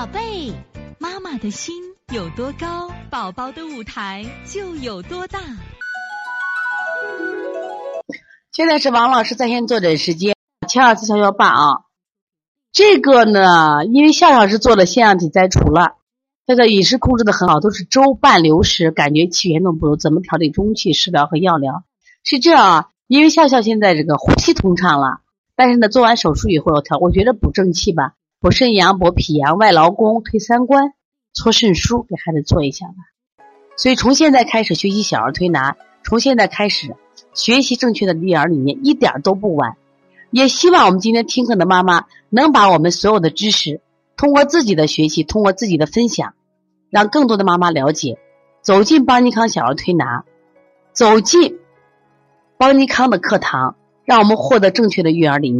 宝贝，妈妈的心有多高，宝宝的舞台就有多大。现在是王老师在线坐诊时间，七二四幺幺八啊。这个呢，因为夏老师做了腺样体摘除了，这个饮食控制的很好，都是粥半流食，感觉气严重不足，怎么调理中气？食疗和药疗是这样啊。因为笑笑现在这个呼吸通畅了，但是呢，做完手术以后要调，我觉得补正气吧。补肾阳、补脾阳、外劳宫、推三关、搓肾腧，给孩子做一下吧。所以从现在开始学习小儿推拿，从现在开始学习正确的育儿理念，一点都不晚。也希望我们今天听课的妈妈能把我们所有的知识，通过自己的学习，通过自己的分享，让更多的妈妈了解，走进邦尼康小儿推拿，走进邦尼康的课堂，让我们获得正确的育儿理念。